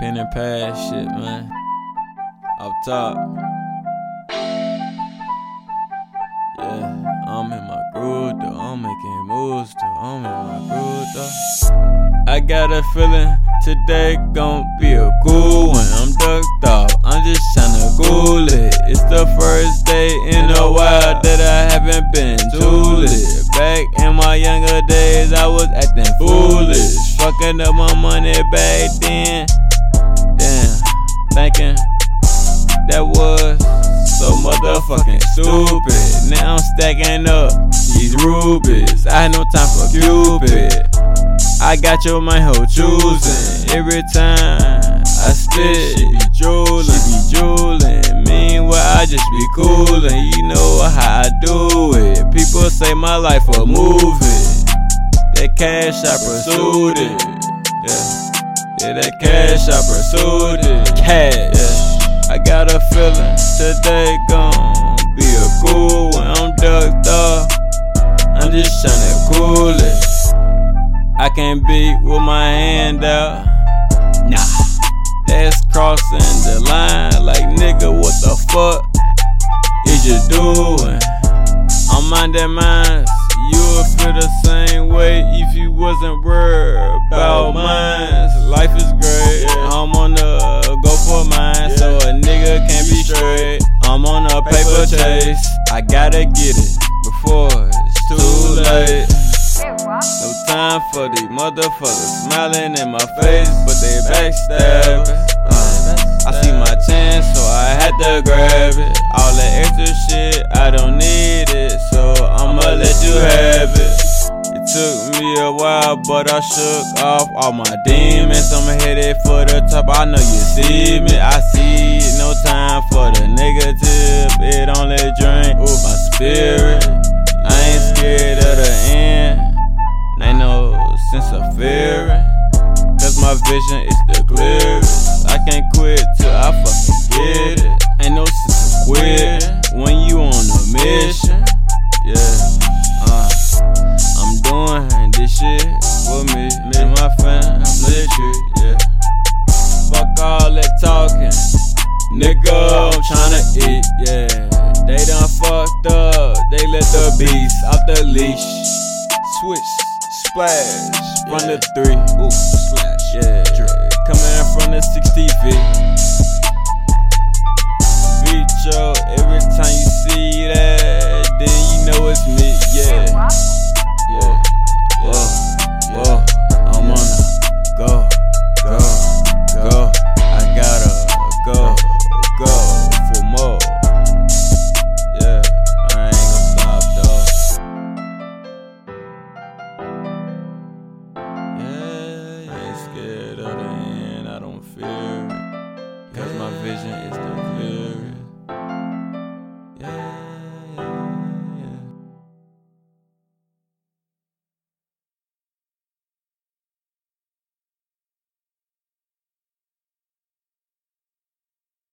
Pen and pad shit, man. Up top. Yeah, I'm in my groove, though. I'm making moves, though. I'm in my groove, though. I got a feeling today gon' be a cool one. I'm ducked off, I'm just tryna cool it. It's the first day in a while that I haven't been too lit. Back in my younger days, I was acting foolish. Fucking up my money back then. Damn, thinking that was so motherfucking stupid. Now I'm stacking up these rubies. I had no time for Cupid. I got your my hoe choosing. Every time I spit, she be drooling, she be drooling. Meanwhile, I just be coolin'. You know how I do it. People say my life a movie. That cash I pursued it. Yeah. Yeah, that cash I pursued it. Cash. Yeah. I got a feeling today gon' be a cool when I'm ducked off. I'm just tryna cool it. I can't beat with my hand out. Nah. That's crossing the line. Like nigga, what the fuck is you doing? I'm minding mines. You would feel the same way if you wasn't worried about mine. Life is great. I'm on the go for mine, so a nigga can't be straight. I'm on a paper chase. I gotta get it before it's too late. No time for these motherfuckers smiling in my face, but they backstabbing. Uh, I see my chance, so I had to grab it. All that but I shook off all my demons. I'm headed for the top. I know you see me. I see it. No time for the negative. It only drain my spirit. I ain't scared of the end. Ain't no sense of fearing. Cause my vision is the clearest. I can't quit till I fucking get it. Ain't no sense shit for me, me and my family tree. Yeah, fuck all that talking. Nigga, I'm tryna eat, yeah. They done fucked up, they let the beast off the leash. Switch, splash, run the three, ooh, slash, yeah. Coming from the 60 feet. Fear